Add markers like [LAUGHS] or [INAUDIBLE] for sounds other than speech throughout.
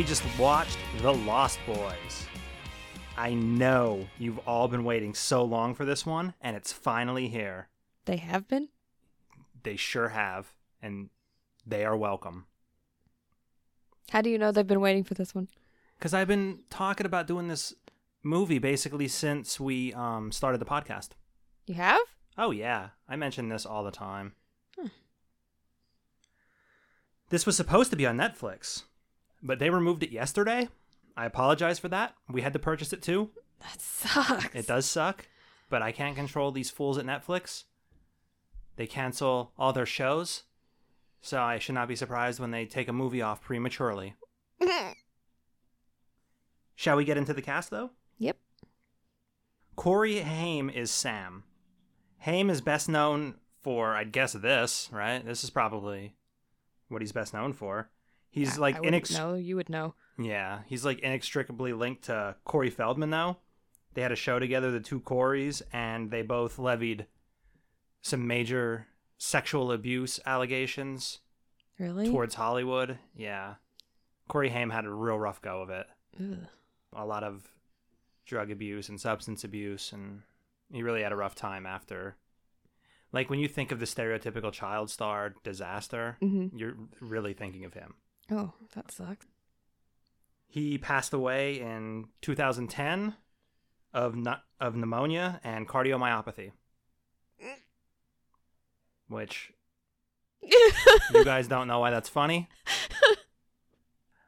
we just watched The Lost Boys. I know you've all been waiting so long for this one, and it's finally here. They have been? They sure have, and they are welcome. How do you know they've been waiting for this one? Because I've been talking about doing this movie basically since we um, started the podcast. You have? Oh, yeah. I mention this all the time. This was supposed to be on Netflix, but they removed it yesterday. I apologize for that. We had to purchase it too. That sucks. It does suck, but I can't control these fools at Netflix. They cancel all their shows, so I should not be surprised when they take a movie off prematurely. [LAUGHS] Shall we get into the cast though? Yep. Corey Haim is Sam. Haim is best known for, I'd guess, this, right? This is probably what he's best known for. He's I- like inex- know. You would know. Yeah, he's like inextricably linked to Corey Feldman, though. They had a show together, the two Coreys, and they both levied some major sexual abuse allegations Really? towards Hollywood. Yeah. Corey Haim had a real rough go of it. Ugh. A lot of drug abuse and substance abuse, and he really had a rough time after. Like when you think of the stereotypical child star disaster, Mhm. you're really thinking of him. Oh, that sucks. He passed away in 2010 of nu- of pneumonia and cardiomyopathy. Which [LAUGHS] you guys don't know why that's funny.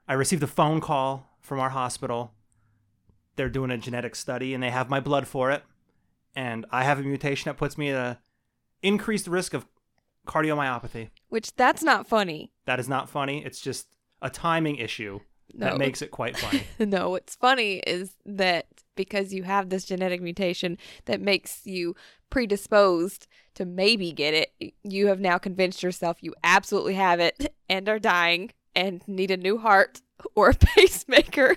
I received a phone call from our hospital. They're doing a genetic study and they have my blood for it. And I have a mutation that puts me at a increased risk of cardiomyopathy. Which that's not funny. That is not funny. It's just a timing issue No. that makes it quite funny. [LAUGHS] no, what's funny is that because you have this genetic mutation that makes you predisposed to maybe get it, you have now convinced yourself you absolutely have it [LAUGHS] and are dying and need a new heart [LAUGHS] or a pacemaker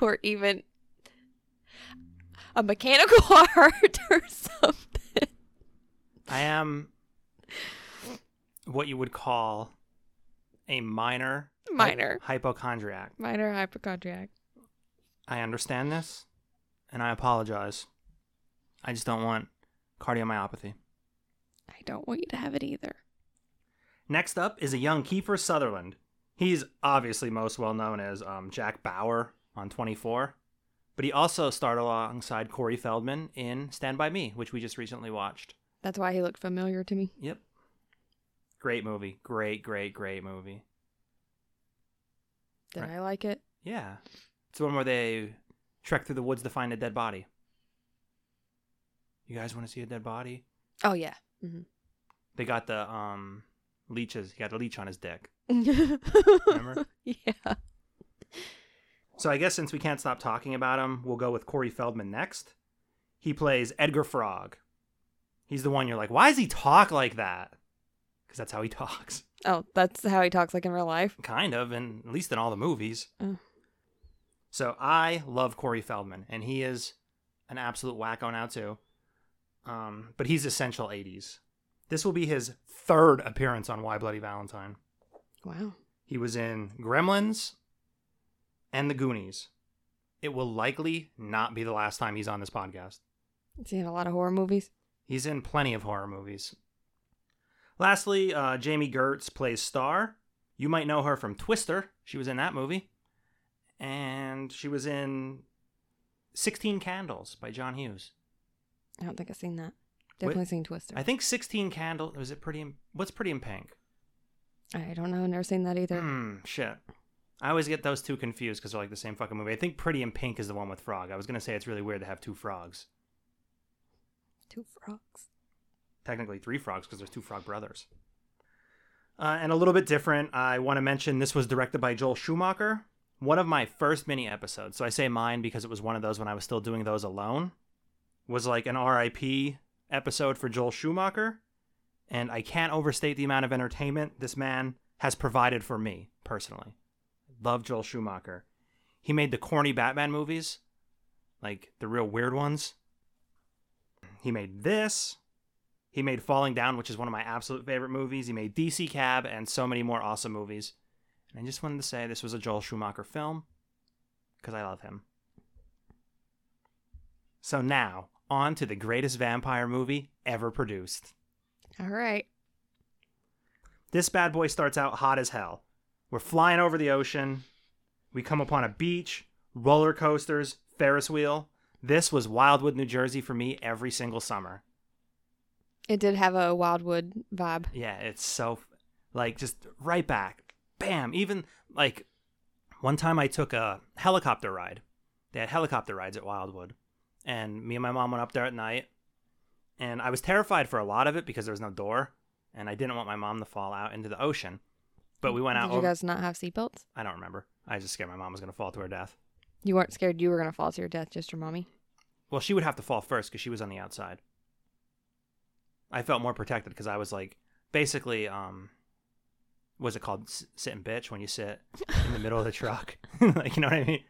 or even a mechanical heart or something. I am what you would call a minor hy- Minor. hypochondriac. Minor hypochondriac. I understand this and I apologize. I just don't want cardiomyopathy. I don't want you to have it either. Next up is a young Kiefer Sutherland. He's obviously most well known as um, Jack Bauer on 24, but he also starred alongside Corey Feldman in Stand By Me, which we just recently watched. That's why he looked familiar to me. Yep. Great movie. Great, great, great movie. Did Right. I like it? Yeah. It's the one where they trek through the woods to find a dead body. You guys want to see a dead body? Oh yeah. hmm They got the um leeches. He got a leech on his dick. [LAUGHS] Remember? yeah. So I guess since we can't stop talking about him, we'll go with Corey Feldman next. He plays Edgar Frog. He's the one you're like, why does he talk like that? Because that's how he [LAUGHS] talks. Oh, that's how he talks like in real life. Kind of, and at least in all the movies. Oh. So I love Corey Feldman, and he is an absolute wacko now too. Um, but he's essential 80s. This will be his third appearance on Why Bloody Valentine. Wow. He was in Gremlins and The Goonies. It will likely not be the last time he's on this podcast. Seen a lot of horror movies. He's in plenty of horror movies. Lastly, uh, Jami Gertz plays Star. You might know her from Twister. She was in that movie. And she was in 16 Candles by John Hughes. I don't think I've seen that. Definitely seen Twister. I think 16 Candles was it pretty in, what's pretty in pink? I don't know. I've never seen that either. Hmm, shit. I always get those two confused because they're like the same fucking movie. I think Pretty in Pink is the one with Frog. I was gonna say it's really weird to have two frogs. Two frogs. Technically three frogs because there's two frog brothers. Uh, and a little bit different, I want to mention this was directed by Joel Schumacher. One of my first mini episodes, so I say mine because it was one of those when I was still doing those alone, was like an RIP episode for Joel Schumacher. And I can't overstate the amount of entertainment this man has provided for me personally. Love Joel Schumacher. He made the corny Batman movies, like the real weird ones. He made this. He made Falling Down, which is one of my absolute favorite movies. He made DC Cab and so many more awesome movies. And I just wanted to say this was a Joel Schumacher film because I love him. So now, on to the greatest vampire movie ever produced. All right. This bad boy starts out hot as hell. We're flying over the ocean. We come upon a beach, roller coasters, Ferris wheel. This was Wildwood, New Jersey for me every single summer. It did have a Wildwood vibe. Yeah, it's so like just right back. Bam. Even like one time I took a helicopter ride. They had helicopter rides at Wildwood. And me and my mom went up there at night. And I was terrified for a lot of it because there was no door. And I didn't want my mom to fall out into the ocean. But we went out. Did you over- guys not have seatbelts? I don't remember. I was just scared my mom was going to fall to her death. You weren't scared you were going to fall to your death, just your mommy? Well, she would have to fall first because she was on the outside. I felt more protected because I was like, basically, um, was it called? S- sit bitch when you sit in the middle of the [LAUGHS] truck. [LAUGHS] like, you know what I mean?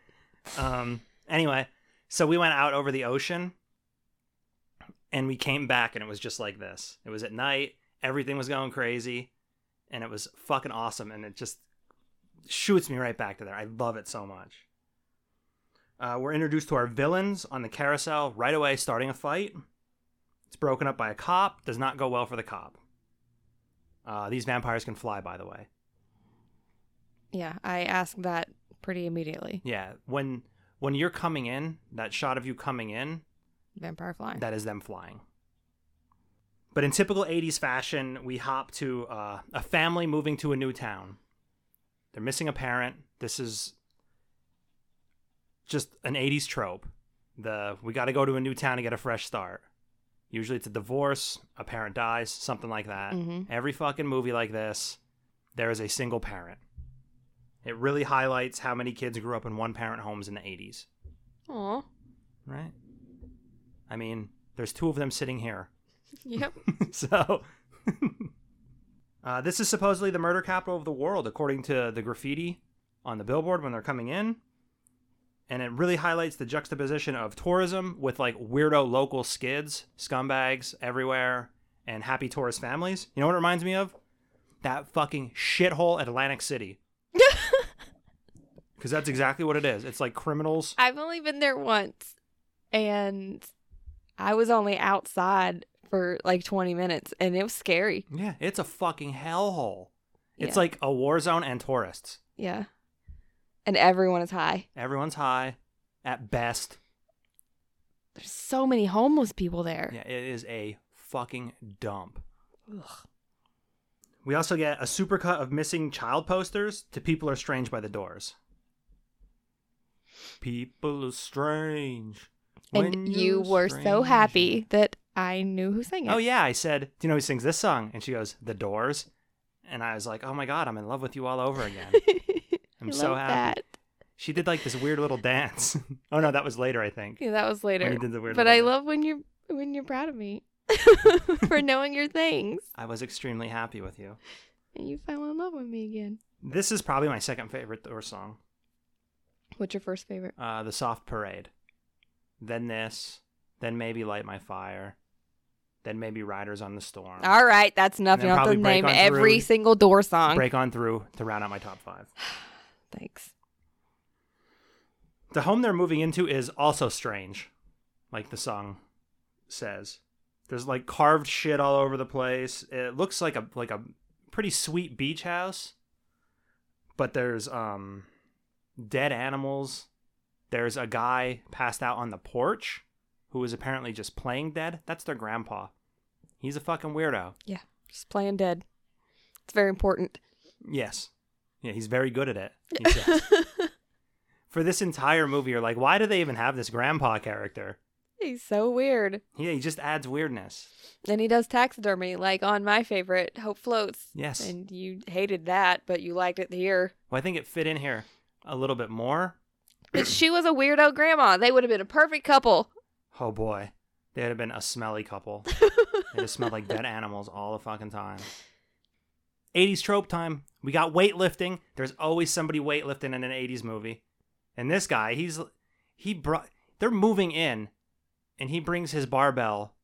Um, anyway, so we went out over the ocean and we came back and it was just like this. It was at night, everything was going crazy, and it was fucking awesome. And it just shoots me right back to there. I love it so much. Uh, we're introduced to our villains on the carousel right away, starting a fight. It's broken up by a cop. Does not go well for the cop. Uh, these vampires can fly, by the way. Yeah, I asked that pretty immediately. Yeah, when when you're coming in, that shot of you coming in, Vampire flying. that is them flying. But in typical 80s fashion, we hop to uh, a family moving to a new town. They're missing a parent. This is just an 80s trope. The we got to go to a new town to get a fresh start. Usually it's a divorce, a parent dies, something like that. Mhm. Every fucking movie like this, there is a single parent. It really highlights how many kids grew up in one parent homes in the 80s, Aw. right? I mean, there's two of them sitting here. Yep. [LAUGHS] so [LAUGHS] uh, this is supposedly the murder capital of the world according to the graffiti on the billboard when they're coming in and it really highlights the juxtaposition of tourism with like weirdo local skids scumbags everywhere and happy tourist families. You know what it reminds me of? That fucking shithole atlantic city. [LAUGHS] Because that's exactly what it is. It's like criminals. I've only been there once and I was only outside for like 20 minutes and it was scary. yeah it's a fucking hellhole. It's Yeah. like a war zone and tourists. Yeah. And everyone is high. Everyone's high at best. There's so many homeless people there. Yeah, it is a fucking dump. Ugh. We also get a supercut of missing child posters to People Are Strange by the Doors. People are strange. and you were so happy that I knew who sang it. Oh, yeah. I said, Do you know who sings this song? And she goes, The Doors. And I was like, Oh my God, I'm in love with you all over again. [LAUGHS] I'm I so happy. that. She did like this weird little dance. [LAUGHS] oh, no, that was later, I think. Yeah, that was later. did the weird but I dance. love when you're when you're proud of me [LAUGHS] for [LAUGHS] knowing your things. I was extremely happy with you. And you fell in love with me again. This is probably my second favorite Doors song. What's your first favorite? uh, the soft parade, then this, then maybe light my fire, then maybe riders on the storm. All right, that's enough. You don't have to name every Through. single door song. Break on through to round out my top five. [SIGHS] Thanks. The home they're moving into is also strange, like the song says. There's like carved shit all over the place. It looks like a like a pretty sweet beach house, but there's um dead animals. There's a guy passed out on the porch who is apparently just playing dead. That's their grandpa. He's a fucking weirdo. Yeah, just playing dead. It's very important. Yes. Yeah, he's very good at it. [LAUGHS] For this entire movie, you're like, why do they even have this grandpa character? He's so weird. Yeah, he just adds weirdness. And he does taxidermy, like on my favorite, Hope Floats. Yes. And you hated that, but you liked it here. Well, I think it fit in here a little bit more. But she was a weirdo grandma. They would have been a perfect couple. Oh boy, they'd have been a smelly couple. [LAUGHS] they just smelled like dead animals all the fucking time. 80s trope time. We got weightlifting. There's always somebody weightlifting in an 80s movie. And this guy, he's he brought they're moving in and he brings his barbell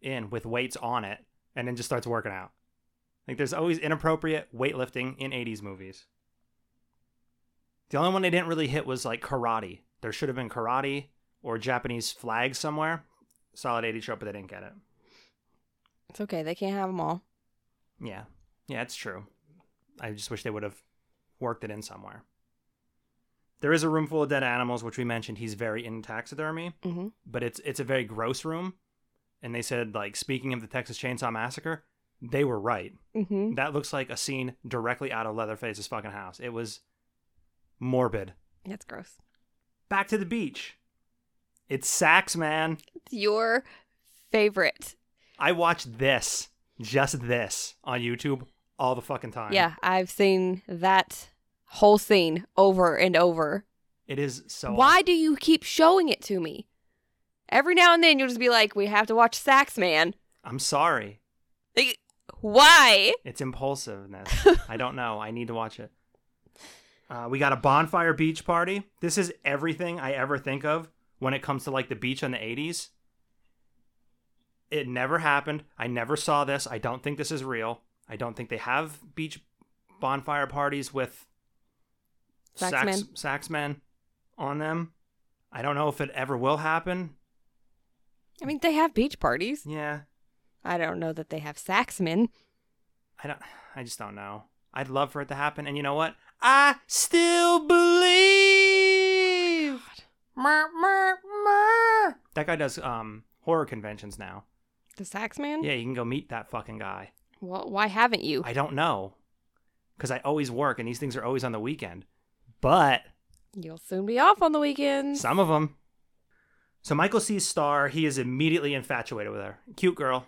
in with weights on it and then just starts working out. Like there's always inappropriate weightlifting in 80s movies. The only one they didn't really hit was like karate. There should have been karate or Japanese flag somewhere. Solid 80 trope, but they didn't get it. It's okay. They can't have them all. Yeah. Yeah, it's true. I just wish they would have worked it in somewhere. There is a room full of dead animals, which we mentioned. He's very into taxidermy, Mm-hmm. but it's it's a very gross room. And they said, like, speaking of the Texas Chainsaw Massacre, they were right. Mm-hmm. That looks like a scene directly out of Leatherface's fucking house. It was morbid. That's gross. Back to the beach. It's Sax, man. It's your favorite. I watched this, just this, on YouTube all the fucking time. Yeah, I've seen that whole scene over and over. It is so. Why do you keep showing it to me? Every now and then you'll just be like, we have to watch Sax Man. I'm sorry. Like, why? It's impulsiveness. [LAUGHS] I don't know. I need to watch it. Uh, we got a bonfire beach party. This is everything I ever think of when it comes to like the beach in the 80s. It never happened. I never saw this. I don't think this is real. I don't think they have beach bonfire parties with Saxmen. sax, saxmen on them. I don't know if it ever will happen. I mean, they have beach parties. Yeah, I don't know that they have Saxmen. I don't. I just don't know. I'd love for it to happen, and you know what? I still believe. Mer, mer, mer. That guy does um horror conventions now. The Saxman? Yeah, you can go meet that fucking guy. Well, why haven't you? I don't know, because I always work, and these things are always on the weekend. But You'll soon be off on the weekends. some of them. So Michael sees Star. He is immediately infatuated with her. Cute girl.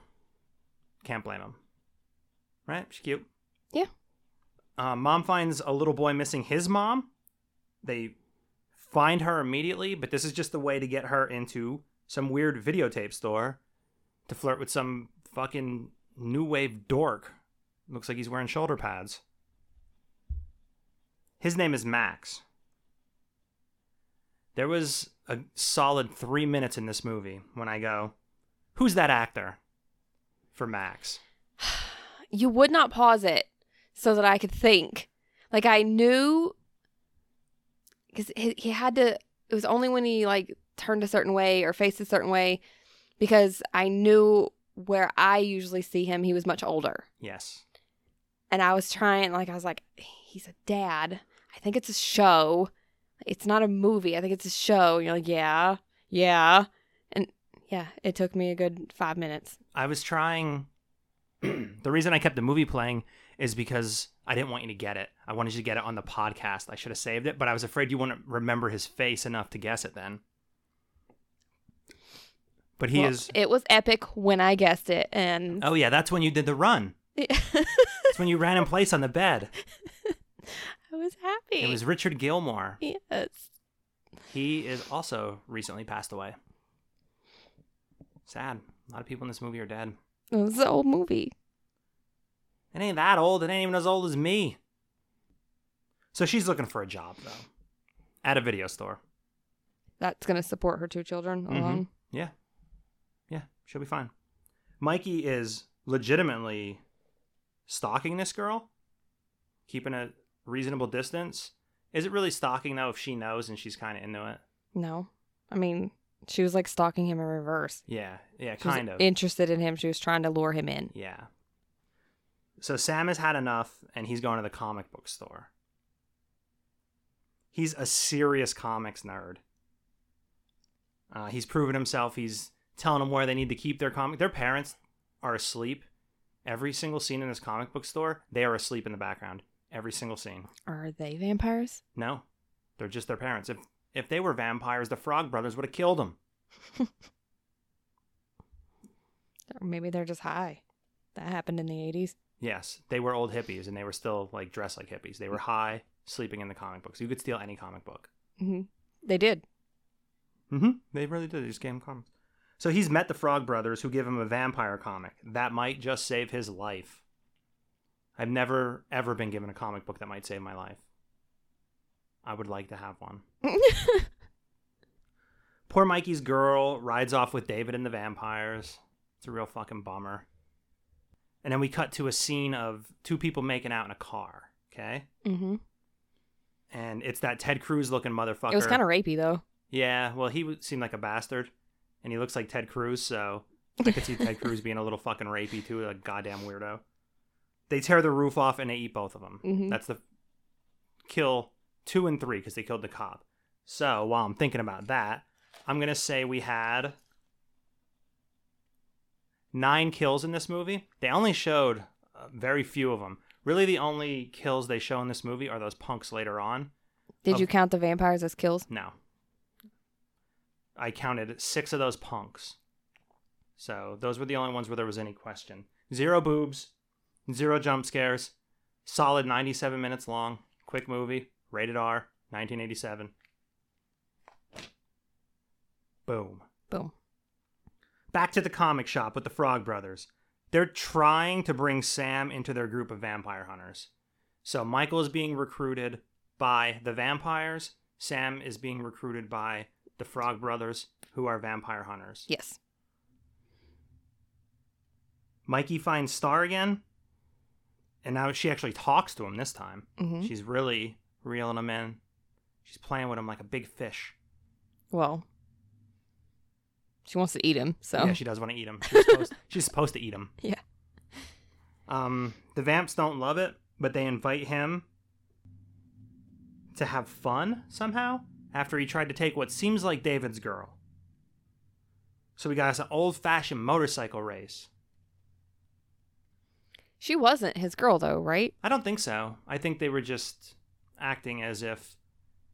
Can't blame him. Right? She's cute. Yeah. Uh, mom finds a little boy missing his mom. They find her immediately, but this is just the way to get her into some weird videotape store to flirt with some fucking new wave dork. Looks like he's wearing shoulder pads. His name is Max. There was a solid three minutes in this movie when I go, Who's that actor for Max? [SIGHS] you would not pause it so that I could think. Like I knew because he, had to. It was only when he like turned a certain way or faced a certain way because I knew where I usually see him. He was much older, Yes. and I was trying. Like I was like, he's a dad. I think it's a show. It's not a movie. I think it's a show. And you're like, yeah, yeah, and yeah. It took me a good five minutes. I was trying. [CLEARS THROAT] the reason I kept the movie playing is because I didn't want you to get it. I wanted you to get it on the podcast. I should have saved it, but I was afraid you wouldn't remember his face enough to guess it then. But he Well, is. It was epic when I guessed it, and Oh, yeah, that's when you did the run. [LAUGHS] That's when you ran in place on the bed. [LAUGHS] I was happy. It was Richard Gilmore. yes. He is also recently passed away. Sad. A lot of people in this movie are dead. It was an old movie. It ain't that old. It ain't even as old as me. So she's looking for a job, though, at a video store. That's gonna support her two children Mhm. alone. Yeah. Yeah, she'll be fine. Mikey is legitimately stalking this girl, keeping a reasonable distance. Is it really stalking, though, if she knows and she's kind of into it? No, I mean she was like stalking him in reverse. Yeah, yeah, She was kind of. interested in him. She was trying to lure him in. Yeah. So Sam has had enough and he's going to the comic book store. He's a serious comics nerd. Uh, he's proven himself. He's telling them where they need to keep their comic. Their parents are asleep. Every single scene in this comic book store, they are asleep in the background. Every single scene. Are they vampires? No, they're just their parents. If if they were vampires, the Frog Brothers would have killed them. [LAUGHS] Maybe they're just high. That happened in the 80s. Yes, they were old hippies, and they were still like dressed like hippies. They were high, sleeping in the comic books. You could steal any comic book. Mm-hmm. They did. Mm-hmm. They really did. They just gave him comics. So he's met the Frog Brothers, who give him a vampire comic that might just save his life. I've never ever been given a comic book that might save my life. I would like to have one. [LAUGHS] Poor Mikey's girl rides off with David and the vampires. It's a real fucking bummer. And then we cut to a scene of two people making out in a car. Okay, Mm-hmm. and it's that Ted Cruz looking motherfucker. It was kind of rapey, though. Yeah, well, he seemed like a bastard, and he looks like Ted Cruz, so I could see Ted Cruz being a little fucking rapey too, a goddamn weirdo. They tear the roof off and they eat both of them. Mhm. That's the kill two and three because they killed the cop. So while I'm thinking about that, I'm gonna say we had nine kills in this movie. They only showed uh, very few of them. Really, the only kills they show in this movie are those punks later on. Did Of- you count the vampires as kills? No. I counted six of those punks. So those were the only ones where there was any question. Zero boobs, zero jump scares, solid 97 minutes long, quick movie, rated R, 1987. Boom. Boom. Back to the comic shop with the Frog Brothers. They're trying to bring Sam into their group of vampire hunters. So Michael is being recruited by the vampires. Sam is being recruited by the Frog Brothers, who are vampire hunters. Yes. Mikey finds Star again, and now she actually talks to him this time. hmm She's really reeling him in. She's playing with him like a big fish. Well, she wants to eat him, so. Yeah, she does want to eat him. She's supposed, [LAUGHS] she's supposed to eat him. Yeah. Um, the vamps don't love it, but they invite him to have fun somehow after he tried to take what seems like David's girl. So we got us an old fashioned motorcycle race. She wasn't his girl, though, right? I don't think so. I think they were just acting as if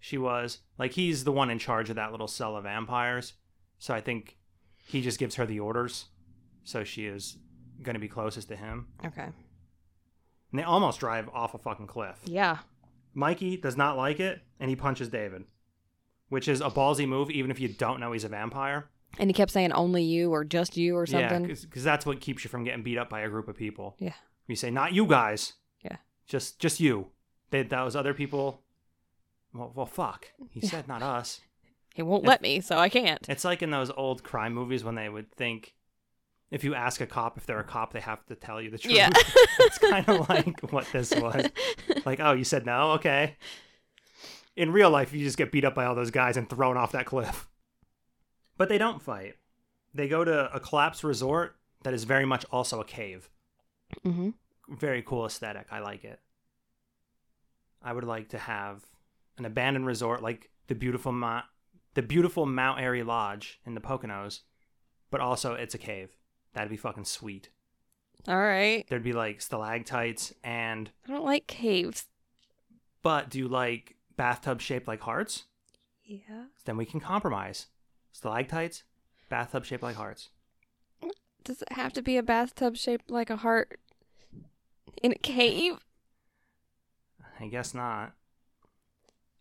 she was. Like, he's the one in charge of that little cell of vampires. So I think he just gives her the orders. So she is going to be closest to him. Okay. And they almost drive off a fucking cliff. Yeah. Mikey does not like it, and he punches David, which is a ballsy move, even if you don't know he's a vampire. And he kept saying only you or just you or something. Yeah, because that's what keeps you from getting beat up by a group of people. Yeah. You say, not you guys. Yeah. Just just you. They, those other people. Well, well, fuck. He said not us. [LAUGHS] He won't If- let me, so I can't. It's like in those old crime movies when they would think if you ask a cop if they're a cop, they have to tell you the truth. Yeah. [LAUGHS] it's kind of [LAUGHS] like what this was. Like, oh, you said no? Okay. In real life, you just get beat up by all those guys and thrown off that cliff. But they don't fight. They go to a collapsed resort that is very much also a cave. hmm Very cool aesthetic. I like it. I would like to have an abandoned resort like the beautiful Mount, the beautiful Mount Airy Lodge in the Poconos, but also it's a cave. That'd be fucking sweet. All right. There'd be like stalactites and I don't like caves. but do you like bathtub shaped like hearts? Yeah. Then we can compromise. Stalactites, bathtub shaped like hearts. Does it have to be a bathtub shaped like a heart in a cave? I guess not.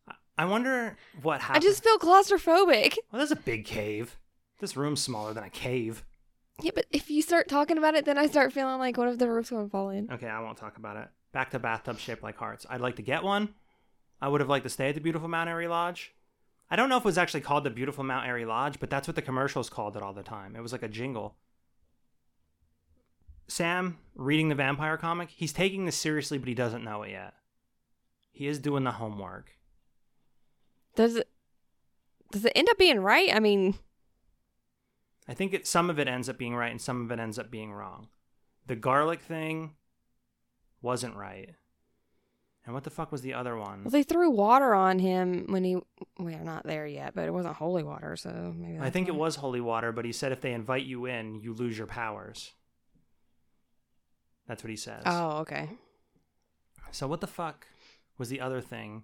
I- I wonder what happened. I just feel claustrophobic. Well, there's a big cave. This room's smaller than a cave. Yeah, but if you start talking about it, then I start feeling like, what if the roof's going to fall in? Okay, I won't talk about it. Back to bathtub shaped like hearts. I'd like to get one. I would have liked to stay at the beautiful Mount Airy Lodge. I don't know if it was actually called the beautiful Mount Airy Lodge, but that's what the commercials called it all the time. It was like a jingle. Sam, reading the vampire comic, he's taking this seriously, but he doesn't know it yet. He is doing the homework. Does it? Does it end up being right? I mean, I think it, some of it ends up being right and some of it ends up being wrong. The garlic thing wasn't right. And what the fuck was the other one? well, they threw water on him when he. We're not there yet, but it wasn't holy water, so maybe. I think it was holy water, but he said if they invite you in, you lose your powers. That's what he says. Oh, okay. So what the fuck? was the other thing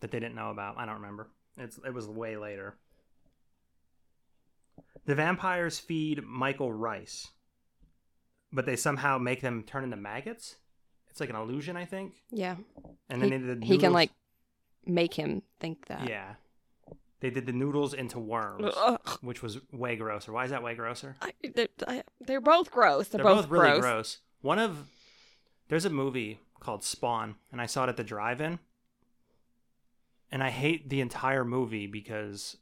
that they didn't know about? I don't remember. It's it was way later. The vampires feed Michael rice, but they somehow make them turn into maggots. It's like an illusion, I think. Yeah. And then he, they did he can like make him think that. yeah. They did the noodles into worms, Ugh. which was way grosser. Why is that way grosser? I, they're, I- they're both gross. They're, They're both, really gross. One of there's a movie called Spawn, and I saw it at the drive-in, and I hate the entire movie because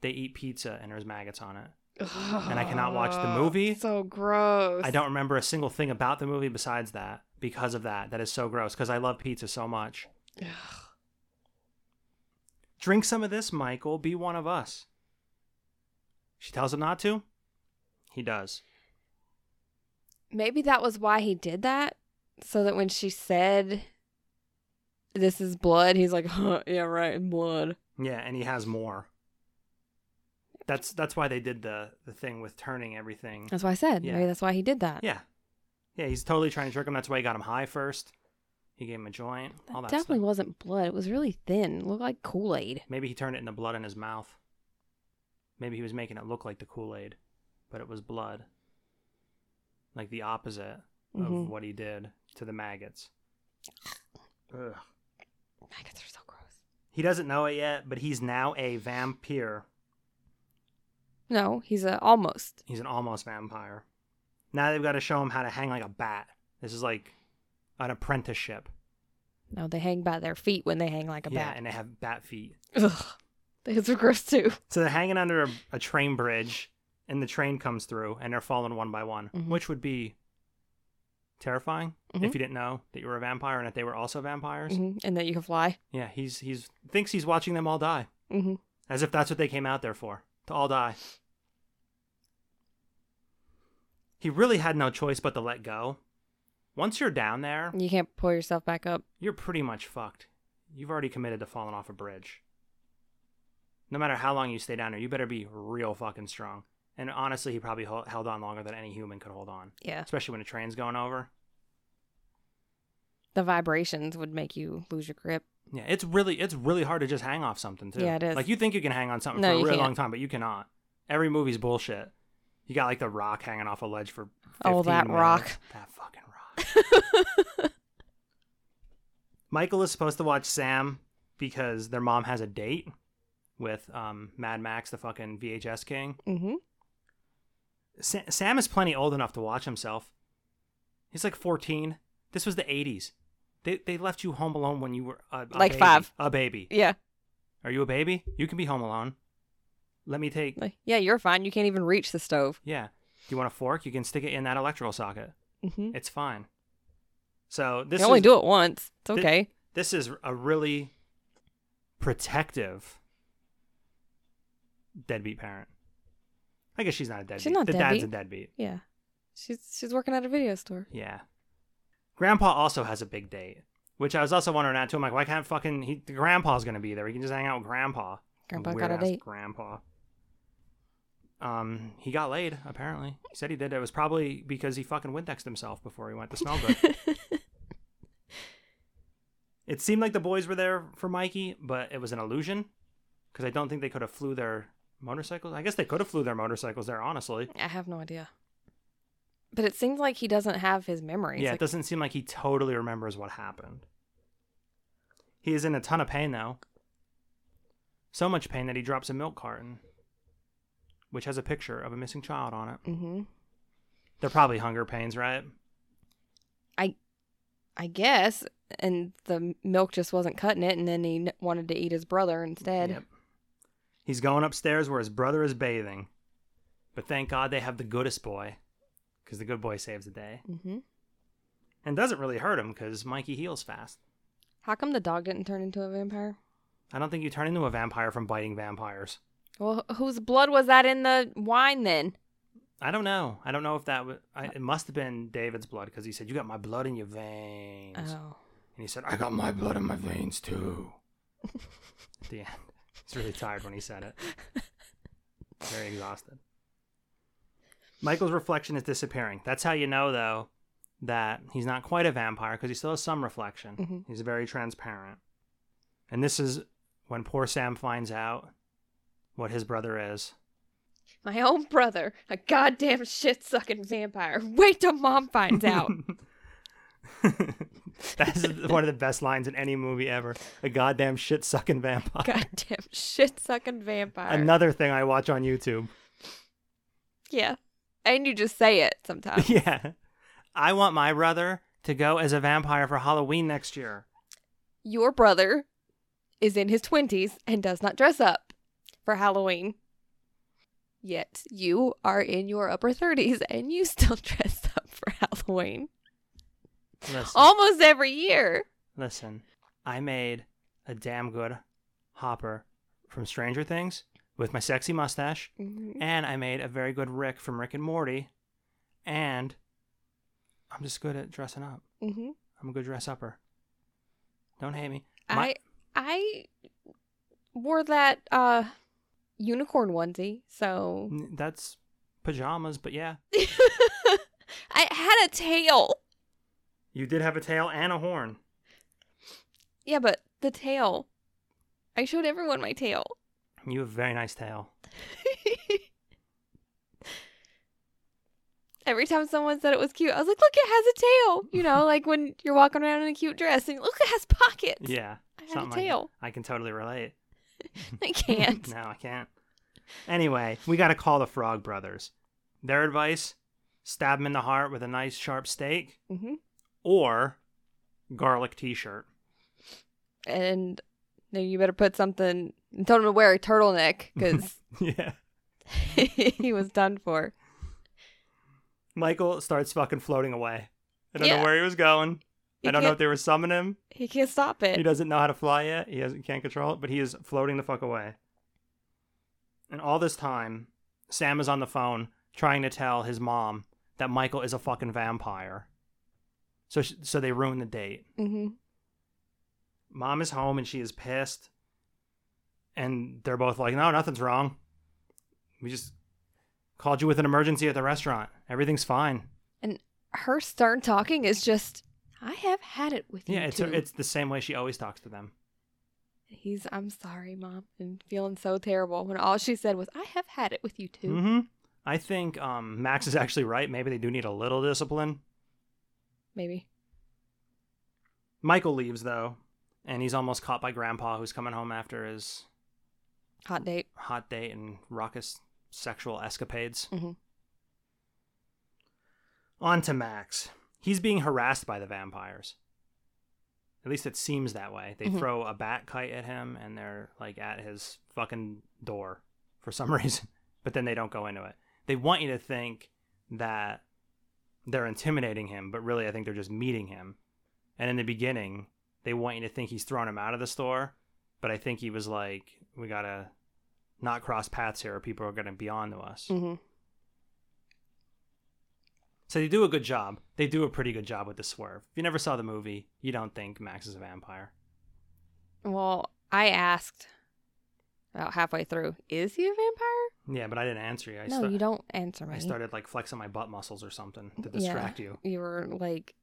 they eat pizza and there's maggots on it. And I cannot watch the movie. So gross. I don't remember a single thing about the movie besides that because of that. That is so gross because I love pizza so much. Drink some of this, Michael. Be one of us. She tells him not to. He does. Maybe that was why he did that, so that when she said, "This is blood," he's like, [LAUGHS] huh, "Yeah, right, blood." Yeah, and he has more. That's that's why they did the the thing with turning everything. That's why I said. Yeah. Maybe that's why he did that. Yeah, yeah. He's totally trying to trick him. That's why he got him high first. He gave him a joint. All That that definitely stuff. wasn't blood. It was really thin. It looked like Kool Aid. Maybe he turned it into blood in his mouth. Maybe he was making it look like the Kool Aid, but it was blood. Like the opposite of mm-hmm. what he did to the maggots. Ugh. Maggots are so gross. He doesn't know it yet, but he's now a vampire. No, he's a almost. He's an almost vampire. Now they've got to show him how to hang like a bat. This is like an apprenticeship. No, they hang by their feet when they hang like a yeah, bat. and they have bat feet. Ugh, those are gross too. So they're hanging under a, a train bridge, and the train comes through, and they're falling one by one, Mhm. which would be terrifying Mhm. if you didn't know that you were a vampire and that they were also vampires. hmm And that you can fly. Yeah, he's he's thinks he's watching them all die, hmm as if that's what they came out there for, to all die. He really had no choice but to let go. Once you're down there, You can't pull yourself back up. you're pretty much fucked. You've already committed to falling off a bridge. No matter how long you stay down there, you better be real fucking strong. And honestly, he probably held on longer than any human could hold on, Yeah. especially when a train's going over. The vibrations would make you lose your grip. Yeah, it's really it's really hard to just hang off something too. Yeah, it is. Like you think you can hang on something No, for a you really can't. long time, but you cannot. Every movie's bullshit. You got like the rock hanging off a ledge for 15 Oh, that minutes. rock. That fucking rock. [LAUGHS] Michael is supposed to watch Sam because their mom has a date with um, Mad Max, the fucking VHS king. hmm Sa- Sam is plenty old enough to watch himself. He's like 14. This was the 80s. They, they left you home alone when you were a, a Like baby. five. A baby. Yeah. Are you a baby? You can be home alone. Let me take. Like, yeah, you're fine. You can't even reach the stove. Yeah. You want a fork? You can stick it in that electrical socket. hmm It's fine. So this You only is, do it once. It's okay. this is a really protective deadbeat parent. I guess she's not a deadbeat. She's not the dad's a deadbeat. deadbeat. yeah. She's she's working at a video store. Yeah. Grandpa also has a big date, which I was also wondering that too. I'm like, why can't fucking he? The grandpa's gonna be there. He can just hang out with grandpa. Grandpa got a date. Grandpa. Um, he got laid. Apparently, he said he did. It was probably because he fucking Windexed himself before he went to smell good. [LAUGHS] it seemed like the boys were there for Mikey, but it was an illusion because I don't think they could have flew their motorcycles. I guess they could have flew their motorcycles there. Honestly, I have no idea. But it seems like he doesn't have his memories. yeah, it doesn't seem like he totally remembers what happened. He is in a ton of pain though. So much pain that he drops a milk carton, which has a picture of a missing child on it. Mm-hmm. They're probably hunger pains, right? I I guess. And the milk just wasn't cutting it, and then he wanted to eat his brother instead. Yep. He's going upstairs where his brother is bathing. But thank God they have the goodest boy, because the good boy saves the day. hmm And doesn't really hurt him, because Mikey heals fast. How come the dog didn't turn into a vampire? I don't think you turn into a vampire from biting vampires. Well, whose blood was that in the wine then? I don't know. I don't know if that was. I, it must have been David's blood, because he said, You got my blood in your veins. Oh. And he said, I got my blood in my veins too. [LAUGHS] At the end. He's really tired when he said it. Very exhausted. Michael's reflection is disappearing. That's how you know, though, that he's not quite a vampire because he still has some reflection. Mhm. He's very transparent. And this is when poor Sam finds out what his brother is. My own brother, a goddamn shit sucking vampire. Wait till mom finds out. [LAUGHS] That's [LAUGHS] one of the best lines in any movie ever. A goddamn shit sucking vampire. goddamn shit sucking vampire. Another thing I watch on YouTube. yeah. And you just say it sometimes. [LAUGHS] yeah. I want my brother to go as a vampire for Halloween next year. Your brother is in his 20s and does not dress up for Halloween. Yet you are in your upper 30s and you still [LAUGHS] dress up for Halloween. Listen, Almost every year. listen. I made a damn good Hopper from Stranger Things with my sexy mustache, Mhm. and I made a very good Rick from Rick and Morty, and I'm just good at dressing up. Mhm. I'm a good dress upper. Don't hate me. My- I I wore that uh unicorn onesie, so That's pajamas, but yeah. [LAUGHS] I had a tail. You did have a tail and a horn. Yeah, but the tail. I showed everyone my tail. You have a very nice tail. [LAUGHS] Every time someone said it was cute, I was like, "Look, it has a tail." You know, like when you're walking around in a cute dress, and look, it has pockets. Yeah. I had something a tail. that. I can totally relate. [LAUGHS] I can't. [LAUGHS] no, I can't. Anyway, we got to call the Frog Brothers. Their advice stab him in the heart with a nice sharp stake hmm or garlic t shirt. And then you better put something. And told him to wear a turtleneck [LAUGHS] because yeah. [LAUGHS] he was done for. Michael starts fucking floating away. I don't Yeah. know where he was going. He I don't know if they were summoning him. He can't stop it. He doesn't know how to fly yet. He hasn't, can't control it, but he is floating the fuck away. And all this time, Sam is on the phone trying to tell his mom that Michael is a fucking vampire. So, sh- so they ruin the date. hmm Mom is home and she is pissed. And they're both like, "No, nothing's wrong. We just called you with an emergency at the restaurant. Everything's fine." And her stern talking is just, I have had it with you. Yeah, it's too." it's the same way she always talks to them. He's, I'm sorry, mom, and feeling so terrible when all she said was, I have had it with you too. hmm I think um, Max is actually right. Maybe they do need a little discipline. Maybe. Michael leaves though, and he's almost caught by Grandpa, who's coming home after his Hot date. hot date and raucous sexual escapades. Mhm. On to Max. He's being harassed by the vampires. At least it seems that way. They Mhm. throw a bat kite at him, and they're like at his fucking door for some [LAUGHS] reason. But then they don't go into it. They want you to think that they're intimidating him, but really, I think they're just meeting him. And in the beginning, they want you to think he's thrown him out of the store, but I think he was like, "We gotta not cross paths here, or people are gonna be on to us." Mm-hmm. So they do a good job. They do a pretty good job with the swerve. If you never saw the movie, you don't think Max is a vampire. Well, I asked about halfway through, is he a vampire? Yeah, but I didn't answer you. I no, sta- you don't answer me. I started like flexing my butt muscles or something to Yeah. distract you. You were like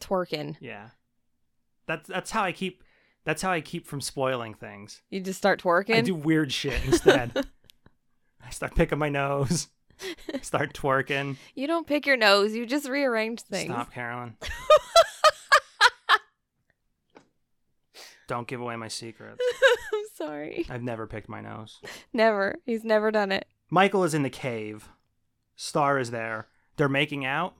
twerking. Yeah. That's that's how I keep that's how I keep from spoiling things. You just start twerking. I do weird shit instead. [LAUGHS] I start picking my nose. Start twerking. You don't pick your nose. You just rearrange things. Stop, Carolyn. [LAUGHS] Don't give away my secrets. [LAUGHS] I'm sorry. I've never picked my nose. Never. He's never done it. Michael is in the cave. Star is there. They're making out.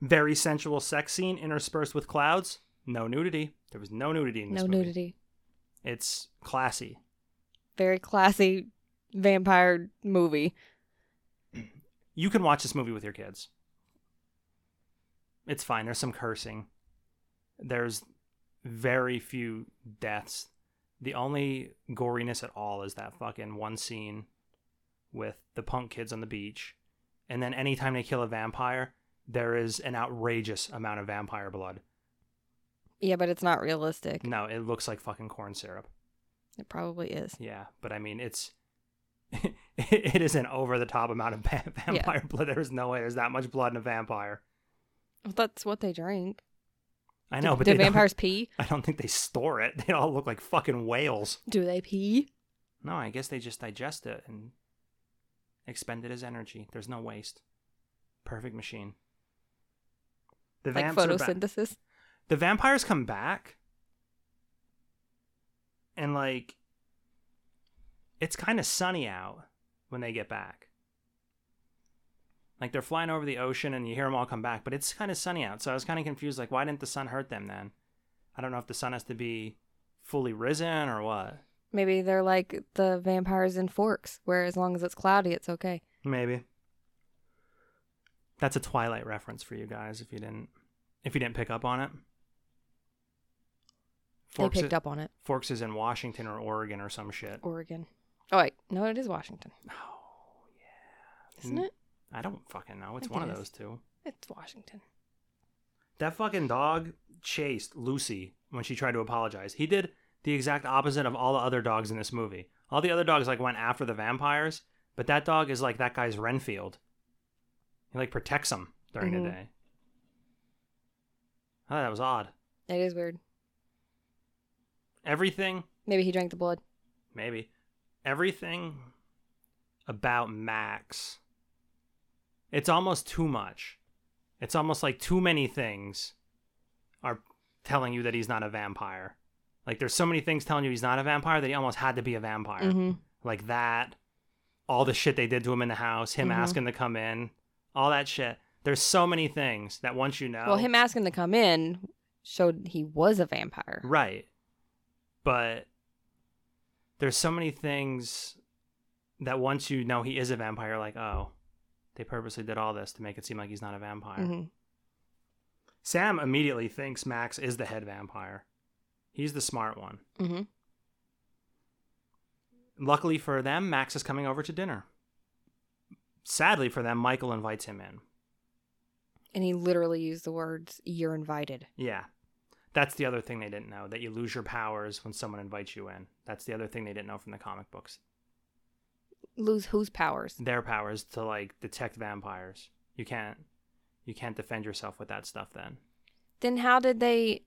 Very sensual sex scene interspersed with clouds. No nudity. There was no nudity in this movie. No movie. nudity. It's classy. Very classy vampire movie. You can watch this movie with your kids. It's fine. There's some cursing. There's very few deaths. The only goriness at all is that fucking one scene with the punk kids on the beach. And then anytime they kill a vampire, there is an outrageous amount of vampire blood. Yeah, but it's not realistic. No, it looks like fucking corn syrup. It probably is. Yeah, but I mean, it's [LAUGHS] it is an over the top amount of [LAUGHS] va- vampire blood. There's no way there's that much blood in a vampire. Well, that's what they drink. I know, do, but do vampires [LAUGHS] pee? I don't think they store it. They all look like fucking whales. Do they pee? No, I guess they just digest it and expend it as energy. There's no waste. Perfect machine. The Like vamps are back. photosynthesis? The vampires come back, and like, it's kind of sunny out when they get back. Like they're flying over the ocean, and you hear them all come back, but it's kind of sunny out. So I was kind of confused. Like, why didn't the sun hurt them then? I don't know if the sun has to be fully risen or what. Maybe they're like the vampires in Forks, where as long as it's cloudy, it's okay. Maybe. That's a Twilight reference for you guys if you didn't if you didn't pick up on it. Forks they picked is, up on it. Forks is in Washington or Oregon or some shit. Oregon. Oh wait, no, it is Washington, Oh, yeah, isn't it? I don't fucking know. It's one it of those two. It's Washington. That fucking dog chased Lucy when she tried to apologize. He did the exact opposite of all the other dogs in this movie. All the other dogs like went after the vampires, but that dog is like that guy's Renfield. He like protects them during Mhm. the day. I thought that was odd. It is weird. Everything, Maybe he drank the blood. maybe, everything about Max, it's almost too much. It's almost like too many things are telling you that he's not a vampire. Like there's so many things telling you he's not a vampire that he almost had to be a vampire. Mm-hmm. Like that, all the shit they did to him in the house, him Mhm. asking to come in, all that shit. There's so many things that once you know, Well, him asking to come in showed he was a vampire. Right. But there's so many things that once you know he is a vampire, like, oh, they purposely did all this to make it seem like he's not a vampire. hmm Sam immediately thinks Max is the head vampire. He's the smart one. hmm Luckily for them, Max is coming over to dinner. Sadly for them, Michael invites him in. And he literally used the words, "You're invited." Yeah. That's the other thing they didn't know that you lose your powers when someone invites you in. That's the other thing they didn't know from the comic books. Lose whose powers? their powers to like detect vampires. You can't you can't defend yourself with that stuff then. Then how did they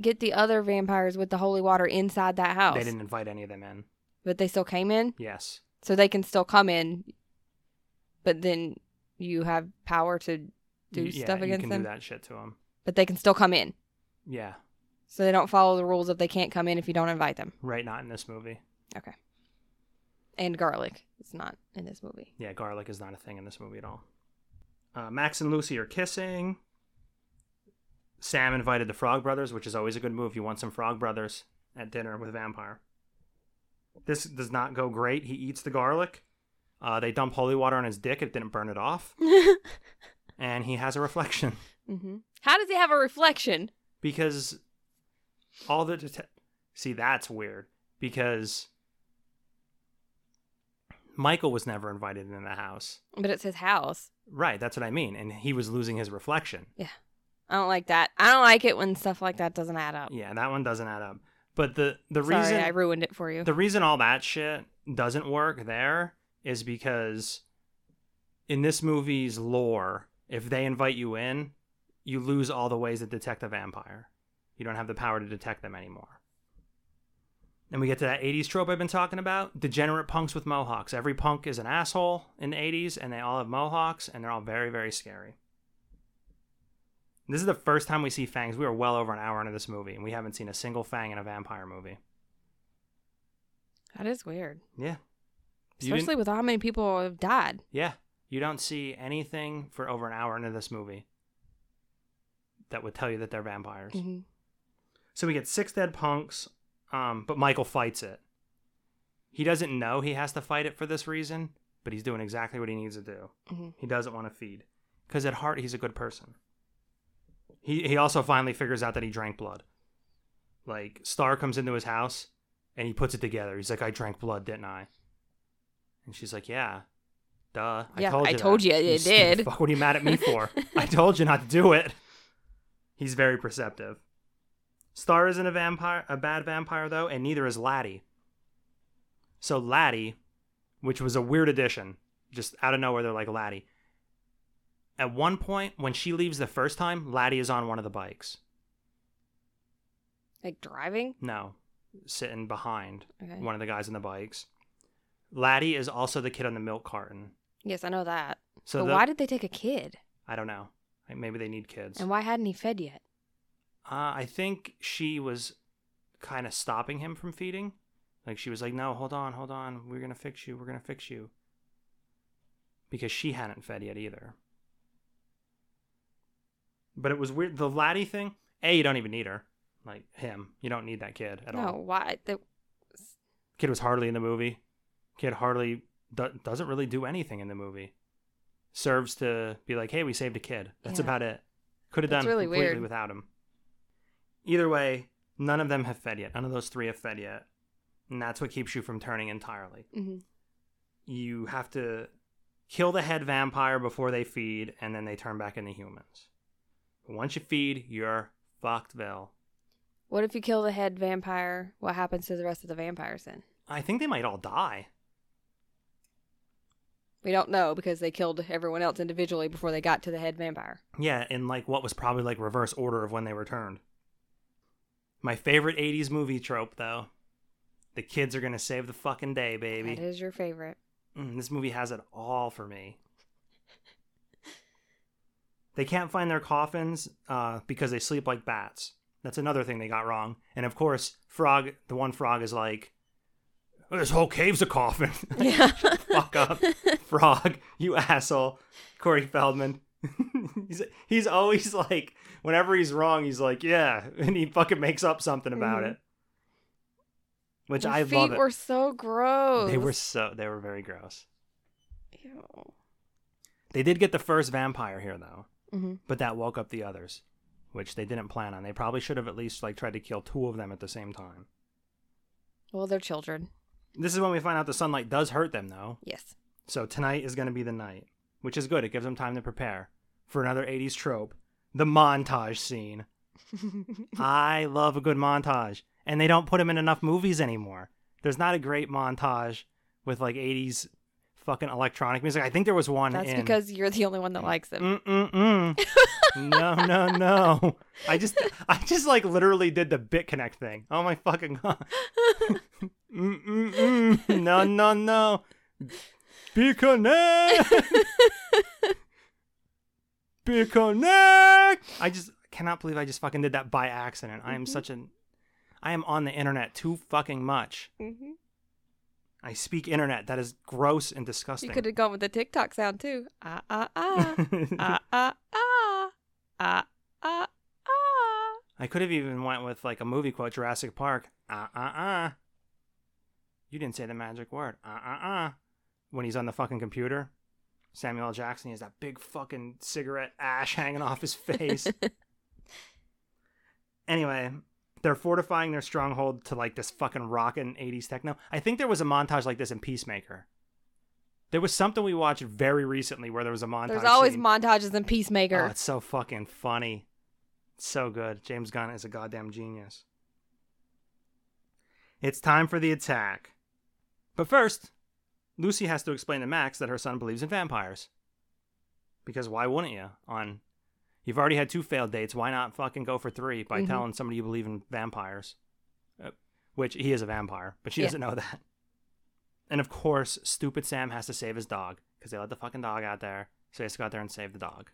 get the other vampires with the holy water inside that house? They didn't invite any of them in. But they still came in, Yes. so they can still come in. But then you have power to do yeah, stuff against you can them. do that shit to them. But they can still come in, Yeah. so they don't follow the rules of they can't come in if you don't invite them. Right, not in this movie. Okay. And garlic is not in this movie. Yeah, garlic is not a thing in this movie at all. Uh, Max and Lucy are kissing. Sam invited the Frog Brothers, which is always a good move. You want some Frog Brothers at dinner with a vampire. This does not go great. He eats the garlic. Uh, they dump holy water on his dick. It didn't burn it off. [LAUGHS] and he has a reflection. Mm-hmm. How does he have a reflection? Because all the det- see that's weird because Michael was never invited in the house. But it's his house. Right, that's what I mean, and he was losing his reflection. Yeah. I don't like that. I don't like it when stuff like that doesn't add up. Yeah, that one doesn't add up. But the the Sorry, reason I ruined it for you. the reason all that shit doesn't work there is because in this movie's lore, if they invite you in, you lose all the ways to detect a vampire. You don't have the power to detect them anymore. And we get to that 80s trope I've been talking about degenerate punks with mohawks. Every punk is an asshole in the 80s, and they all have mohawks, and they're all very, very scary. This is the first time we see fangs. We are well over an hour into this movie, and we haven't seen a single fang in a vampire movie. that is weird. Yeah. Especially with how many people have died. Yeah. You don't see anything for over an hour into this movie that would tell you that they're vampires. hmm So we get six dead punks, um, but Michael fights it. He doesn't know he has to fight it for this reason, but he's doing exactly what he needs to do. Mhm. He doesn't want to feed. Because at heart, he's a good person. He, he also finally figures out that he drank blood. Like, Star comes into his house and he puts it together. He's like, I drank blood, didn't I? And she's like, Yeah. Duh. I Yeah, told I you told that. you it stupid did." Fuck, what are you mad at me for? [LAUGHS] I told you not to do it. He's very perceptive. Star isn't a vampire, a bad vampire though, and neither is Laddie. So Laddie, which was a weird addition, just out of nowhere, they're like Laddie. At one point, when she leaves the first time, Laddie is on one of the bikes. Like driving? No, sitting behind Okay. one of the guys on the bikes. Laddie is also the kid on the milk carton. Yes, I know that. So but the- why did they take a kid? I don't know. Like, Maybe they need kids. And why hadn't he fed yet? Uh, I think she was kind of stopping him from feeding. Like she was like, "No, hold on, hold on. We're gonna fix you. We're gonna fix you." Because she hadn't fed yet either. But it was weird. The laddie thing. A, you don't even need her. Like him, you don't need that kid at no, all. No, why? The, Kid was hardly in the movie. Kid hardly do- doesn't really do anything in the movie. Serves to be like, "Hey, we saved a kid." That's Yeah. about it. Could have done really completely weird. without him. Either way, none of them have fed yet. None of those three have fed yet, and that's what keeps you from turning entirely. Mhm. You have to kill the head vampire before they feed, and then they turn back into humans. But once you feed, you're fucked, Vel. What if you kill the head vampire? What happens to the rest of the vampires then? I think they might all die. We don't know because they killed everyone else individually before they got to the head vampire. Yeah, in like what was probably like reverse order of when they returned. My favorite 80s movie trope, though. The kids are going to save the fucking day, baby. That is your favorite. Mm, this movie has it all for me. They can't find their coffins uh, because they sleep like bats. That's another thing they got wrong. And of course, Frog, the one frog, is like, "This whole cave's a coffin." [LAUGHS] [LAUGHS] Yeah. Fuck up, [LAUGHS] Frog, you asshole, Corey Feldman. [LAUGHS] he's he's always like, whenever he's wrong, he's like, "Yeah," [LAUGHS] and he fucking makes up something about Mhm. it. Which Their I feet love it. were so gross. They were so they were very gross. Ew. They did get the first vampire here though, Mhm. but that woke up the others, which they didn't plan on. They probably should have at least like tried to kill two of them at the same time. Well, they're children. This is when we find out the sunlight does hurt them though. Yes. So tonight is going to be the night, which is good. It gives them time to prepare for another 80s trope, the montage scene. [LAUGHS] I love a good montage, and they don't put them in enough movies anymore. There's not a great montage with like 80s fucking electronic music. I think there was one That's in because you're the only one that likes it. Mm-mm-mm. no, no, no. I just, I just like literally did the Bitconnect thing. Oh my fucking god. Mm-mm-mm. No, no, no. Be connect. [LAUGHS] Be connect. I just cannot believe I just fucking did that by accident. I am such an, I am on the internet too fucking much. Mm hmm I speak internet. That is gross and disgusting. You could have gone with the TikTok sound too. Ah ah ah [LAUGHS] ah ah ah ah ah ah. I could have even went with like a movie quote, Jurassic Park. Uh uh uh. You didn't say the magic word. Uh uh uh. When he's on the fucking computer, Samuel L. Jackson he has that big fucking cigarette ash hanging off his face. [LAUGHS] anyway, they're fortifying their stronghold to like this fucking rockin' 80s techno. I think there was a montage like this in Peacemaker. There was something we watched very recently where there was a montage. There's always scene. montages in Peacemaker. Oh, it's so fucking funny. It's so good. James Gunn is a goddamn genius. It's time for the attack. But first, Lucy has to explain to Max that her son believes in vampires. Because why wouldn't you? On you've already had two failed dates, why not fucking go for three by Mhm. telling somebody you believe in vampires? Uh, which he is a vampire, but she Yeah. doesn't know [LAUGHS] that. And of course, stupid Sam has to save his dog because they let the fucking dog out there, so he has to go out there and save the dog.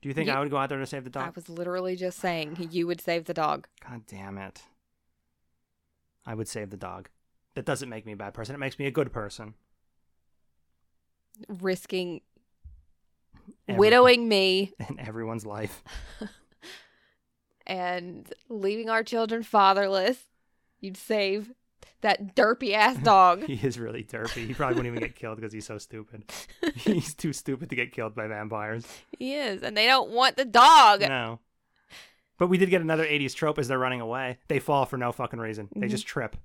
Do you think You- I would go out there to save the dog? I was literally just saying you would save the dog. God damn it. I would save the dog. That doesn't make me a bad person. It makes me a good person. Risking Every- widowing me [LAUGHS] in everyone's life. [LAUGHS] and leaving our children fatherless. You'd save that derpy ass [LAUGHS] dog. He is really derpy. He probably wouldn't even get killed because he's so stupid. he's too stupid to get killed by vampires. he is, and they don't want the dog. No. But we did get another 80s trope as they're running away. They fall for no fucking reason. They Mhm. just trip.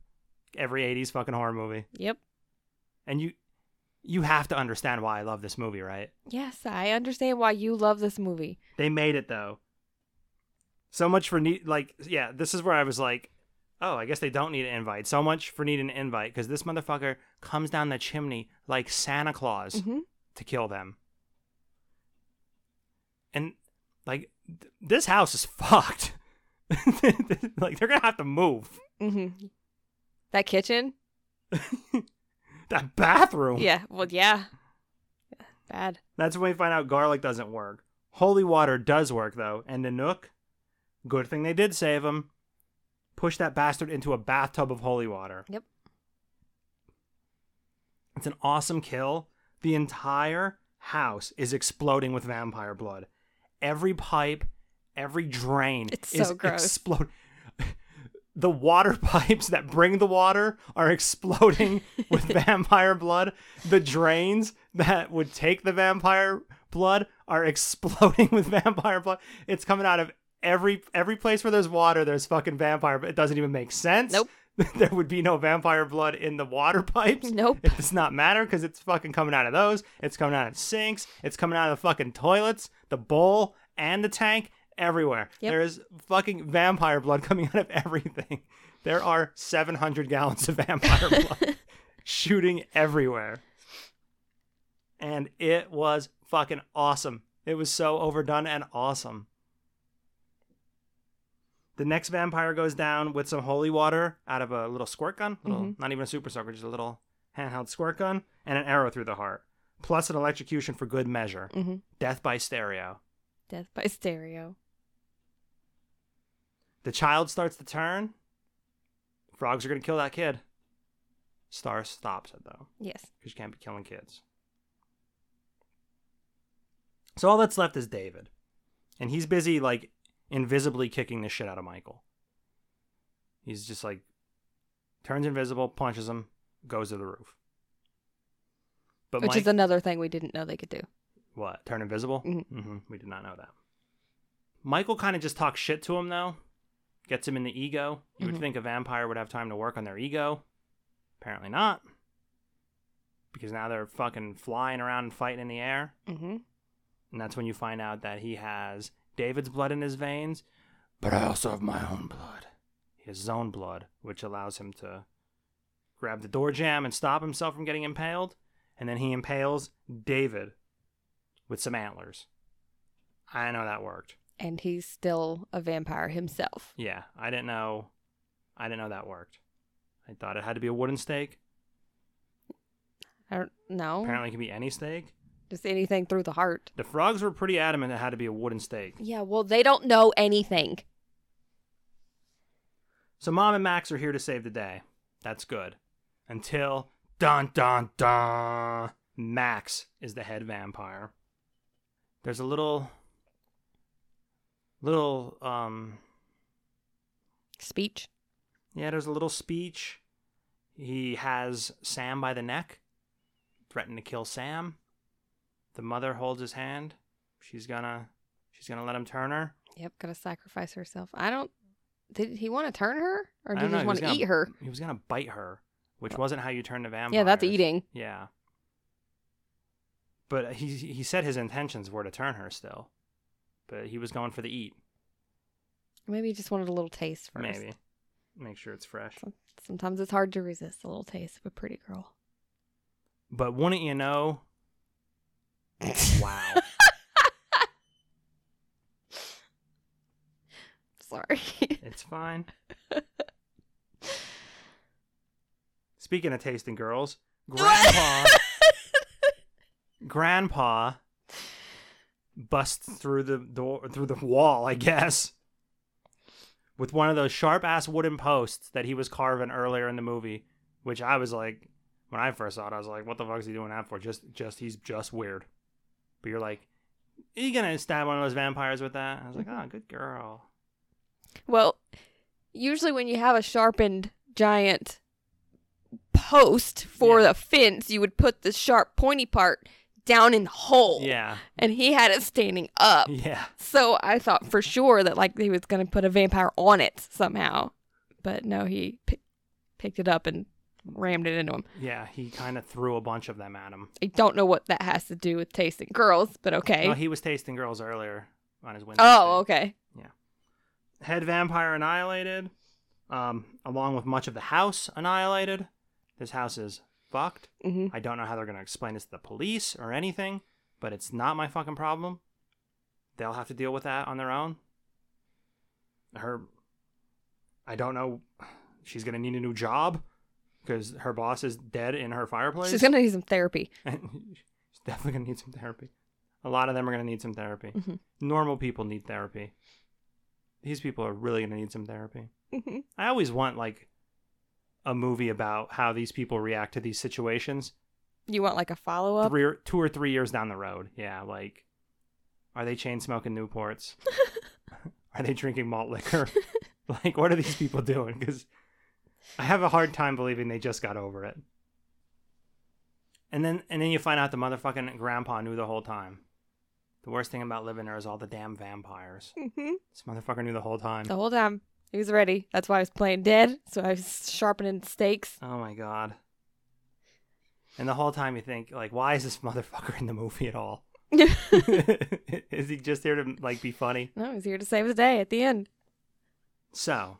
Every 80s fucking horror movie. Yep. And you you have to understand why I love this movie, right? Yes, I understand why you love this movie. They made it though. So much for need like yeah, this is where I was like, oh, I guess they don't need an invite. So much for needing an invite because this motherfucker comes down the chimney like Santa Claus hmm to kill them. and like th- this house is fucked. [LAUGHS] like they're gonna have to move Mm-hmm. That kitchen? [LAUGHS] that bathroom. Yeah. Well, yeah. Bad. That's when we find out garlic doesn't work. Holy water does work though, and Nanook, good thing they did save him. Push that bastard into a bathtub of holy water. Yep. It's an awesome kill. The entire house is exploding with vampire blood. Every pipe, every drain It's is so gross. explode. The water [LAUGHS] pipes that bring the water are exploding [LAUGHS] with vampire blood. The drains that would take the vampire blood are exploding [LAUGHS] with vampire blood. It's coming out of every every place where there's water. There's fucking vampire. But it doesn't even make sense. Nope. there would be no vampire blood in the water pipes. Nope. It does not matter because it's fucking coming out of those. It's coming out of sinks. It's coming out of the fucking toilets, the bowl, and the tank. Everywhere. Yep. There is fucking vampire blood coming out of everything. There are 700 gallons of vampire [LAUGHS] blood shooting everywhere. And it was fucking awesome. It was so overdone and awesome. The next vampire goes down with some holy water out of a little squirt gun. Little, Not even a super soaker, just a little handheld squirt gun, and an arrow through the heart. Plus an electrocution for good measure. Mhm. Death by stereo. Death by stereo. The child starts to turn. Frogs are going to kill that kid. Star stops it, though, Yes. because you can't be killing kids. So all that's left is David. And he's busy, like, invisibly kicking the shit out of Michael. He's just like, turns invisible, punches him, goes to the roof. But Which Mike, is another thing we didn't know they could do. What? Turn invisible? Mhm. hmm We did not know that. Michael kind of just talks shit to him, though. Gets him in the ego. You Mhm. would think a vampire would have time to work on their ego. Apparently not. Because now they're fucking flying around and fighting in the air. Mm-hmm. And that's when you find out that he has David's blood in his veins, but I also have my own blood. He has his own blood, which allows him to grab the door jamb and stop himself from getting impaled. And then he impales David with some antlers. I know that worked. And he's still a vampire himself. Yeah, I didn't know. I didn't know that worked. I thought it had to be a wooden stake. I don't know. Apparently, it can be any stake. Just anything through the heart. The frogs were pretty adamant it had to be a wooden stake. Yeah, well, they don't know anything. So Mom and Max are here to save the day. That's good. Until dun dun dun Max is the head vampire. There's a little little um Speech. yeah, there's a little speech. He has Sam by the neck, threatened to kill Sam. The mother holds his hand. She's gonna she's gonna let him turn her. Yep, gonna sacrifice herself. I don't. Did he want to turn her, or did he just want to eat her? He was gonna bite her, which wasn't how you turn a vampire. Yeah, that's eating. Yeah. But he he said his intentions were to turn her still. But he was going for the eat. Maybe he just wanted a little taste first. Maybe. Make sure it's fresh. Sometimes it's hard to resist a little taste of a pretty girl. But wouldn't you know? wow. [LAUGHS] Sorry. It's fine. Speaking of tasting girls, [LAUGHS] Grandpa Grandpa busts through the door through the wall, I guess. With one of those sharp ass wooden posts that he was carving earlier in the movie, which I was like when I first saw it, I was like, what the fuck is he doing that for? Just just he's just weird. But you're like, are you gonna stab one of those vampires with that? I was like, oh good girl. well, usually when you have a sharpened giant post for Yeah. the fence, you would put the sharp pointy part down in the hole. Yeah. And he had it standing up. Yeah. So I thought for sure that like he was going to put a vampire on it somehow. But no, he pi picked it up and rammed it into him. Yeah, he kind of threw a bunch of them at him. I don't know what that has to do with tasting girls, but okay. No, he was tasting girls earlier on his window. oh, stick. okay. Yeah. Head vampire annihilated, um, along with much of the house annihilated. This house is fucked. hmm I don't know how they're gonna explain this to the police or anything, but it's not my fucking problem. they'll have to deal with that on their own. Her, I don't know, she's gonna need a new job because her boss is dead in her fireplace. She's gonna need some therapy. [LAUGHS] she's definitely gonna need some therapy. A lot of them are gonna need some therapy. Mhm. Normal people need therapy. These people are really gonna need some therapy. Mhm. I always want like a movie about how these people react to these situations You want like a follow up? three or, two or three years down the road. Yeah, like are they chain smoking Newports? [LAUGHS] are they drinking malt liquor? [LAUGHS] like what are these people doing? Because I have a hard time believing they just got over it. And then and then you find out the motherfucking grandpa knew the whole time. The worst thing about living there is all the damn vampires. Mhm. This motherfucker knew the whole time. The whole time he was ready. That's why I was playing dead. So I was sharpening stakes. Oh my god. And the whole time you think, like, why is this motherfucker in the movie at all? [LAUGHS] [LAUGHS] is he just here to like be funny? No, he's here to save the day at the end. So,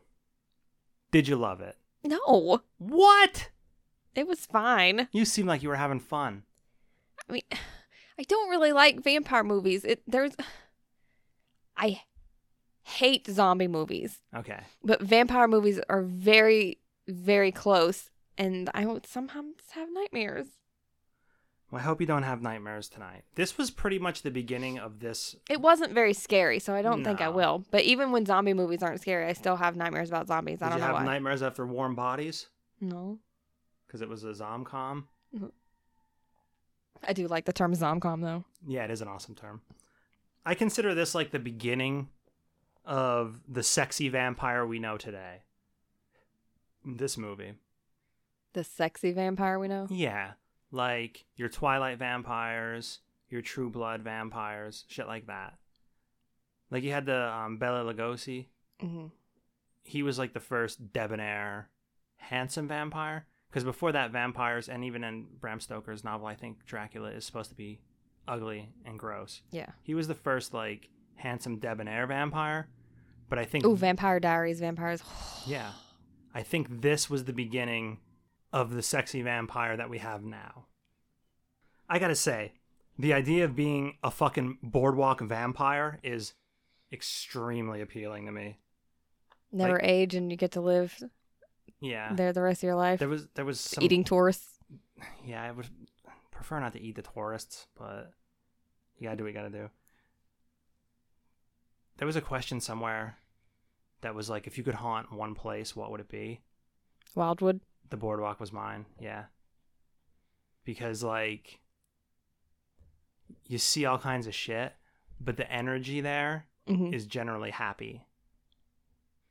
did you love it? No, What? it was fine. You seem like you were having fun. I mean, [SIGHS] I don't really like vampire movies. It there's, [SIGHS] I hate zombie movies, Okay. but vampire movies are very, very close, and I would sometimes have nightmares. Well, I hope you don't have nightmares tonight. This was pretty much the beginning of this. It wasn't very scary, so I don't think I will. But even when zombie movies aren't scary, I still have nightmares about zombies. I Did don't you know have why. nightmares after Warm Bodies? no, Because it was a zomcom? I do like the term zomcom though. Yeah, it is an awesome term. I consider this like the beginning of the sexy vampire we know today. This movie. The sexy vampire we know. Yeah, like your Twilight vampires, your True Blood vampires, shit like that. Like you had the um, Bela Lugosi. hmm He was like the first debonair, handsome vampire. Because before that, vampires, and even in Bram Stoker's novel, I think Dracula is supposed to be ugly and gross. Yeah. He was the first like handsome debonair vampire. But I think Oh, Vampire Diaries, vampires. [SIGHS] yeah. I think this was the beginning of the sexy vampire that we have now. I gotta say, the idea of being a fucking boardwalk vampire is extremely appealing to me. Never Like- age, and you get to live Yeah. there the rest of your life. There was there was some Eating tourists. Yeah, I would prefer not to eat the tourists, but you gotta do what you gotta do. There was a question somewhere that was like, if you could haunt one place, what would it be? Wildwood. The boardwalk was mine, yeah. Because like you see all kinds of shit, but the energy there hmm is generally happy.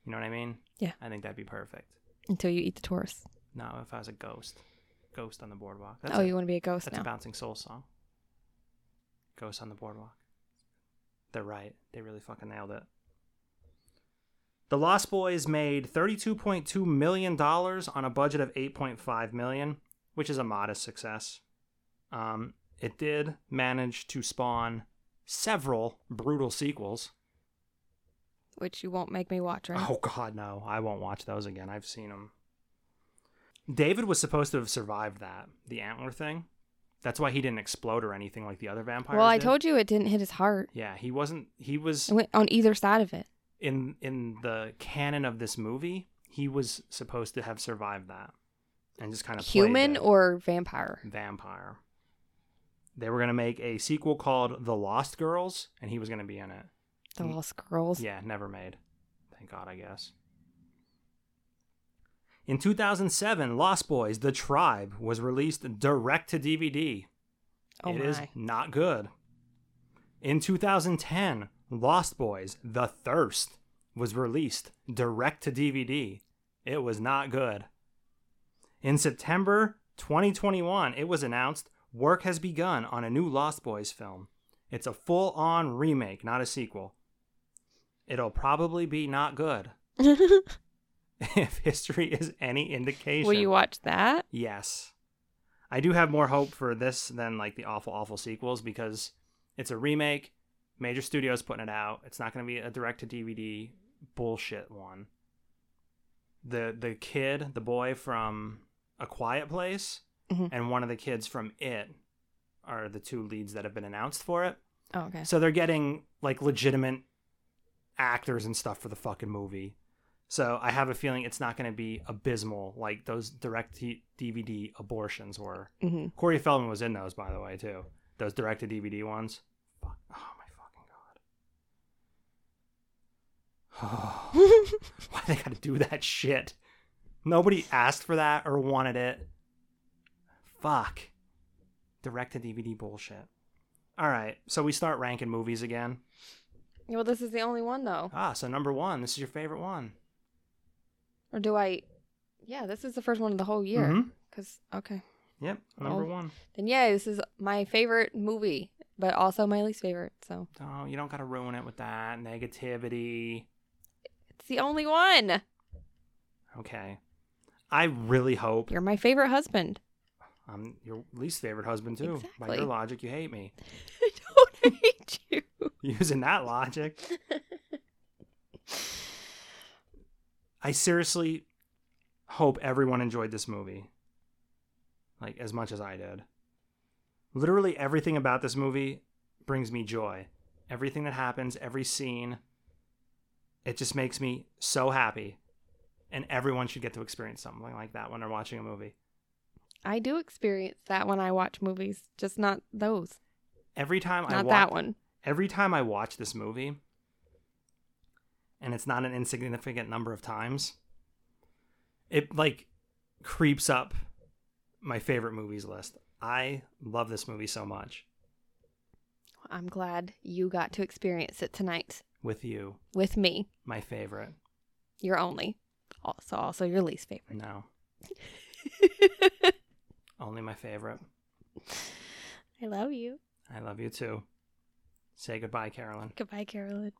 You know what I mean? Yeah. I think that'd be perfect. Until you eat the tourists. No, if I was a ghost. Ghost on the boardwalk. oh, a- you want to be a ghost That's now? a bouncing soul song. Ghost on the boardwalk. They're right. They really fucking nailed it. The Lost Boys made $32.2 million on a budget of 8.5 million, which is a modest success. Um, it did manage to spawn several brutal sequels. Which you won't make me watch, right? Oh God, no! I won't watch those again. I've seen them. David was supposed to have survived that, the antler thing. That's why he didn't explode or anything like the other vampires. well, I did. told you it didn't hit his heart. Yeah, he wasn't. He was It went on either side of it. in in the canon of this movie. He was supposed to have survived that, and just kind of Human or vampire? vampire. They were gonna make a sequel called The Lost Girls, and he was gonna be in it. The. Lost Girls. Yeah, never made. Thank God, I guess. In 2007, Lost Boys: The Tribe was released direct to DVD. Oh It my. is not good. In 2010, Lost Boys: The Thirst was released direct to DVD. It was not good. In September 2021, it was announced work has begun on a new Lost Boys film. It's a full on remake, not a sequel. It'll probably be not good. [LAUGHS] [LAUGHS] if history is any indication. Will you watch that? Yes. I do have more hope for this than like the awful, awful sequels because it's a remake. Major studios putting it out. It's not going to be a direct to DVD bullshit one. The the kid, the boy from A Quiet Place, Mhm. and one of the kids from It are the two leads that have been announced for it. Oh, okay. So they're getting like legitimate actors and stuff for the fucking movie. So I have a feeling it's not going to be abysmal like those direct DVD abortions were. hmm Corey Feldman was in those, by the way, too. Those direct to DVD ones. Fuck. Oh my fucking god. [SIGHS] Why they gotta do that shit? Nobody asked for that or wanted it. Fuck. Direct to DVD bullshit. All right, so we start ranking movies again. Well, this is the only one though. Ah, so number one. This is your favorite one. Or do I? Yeah, this is the first one of the whole year. Mhm. Cause okay, Yep, number Oh. one. then yeah, this is my favorite movie, but also my least favorite. So Oh, you don't gotta ruin it with that negativity. it's the only one. Okay. I really hope You're my favorite husband. I'm your least favorite husband too. By Exactly. your logic, you hate me. [LAUGHS] I don't hate you. [LAUGHS] Using that logic. [LAUGHS] I seriously hope everyone enjoyed this movie. Like as much as I did. Literally everything about this movie brings me joy. Everything that happens, every scene, it just makes me so happy. And everyone should get to experience something like that when they're watching a movie. I do experience that when I watch movies, just not those. Every time I watch that one. every time I watch this movie, and it's not an insignificant number of times, it like creeps up my favorite movies list. I love this movie so much I'm glad you got to experience it tonight with you, with me. my favorite. You're only. Also, also your least favorite. No, [LAUGHS] only my favorite. I love you. I love you too. Say goodbye, Carolyn. Goodbye, Carolyn.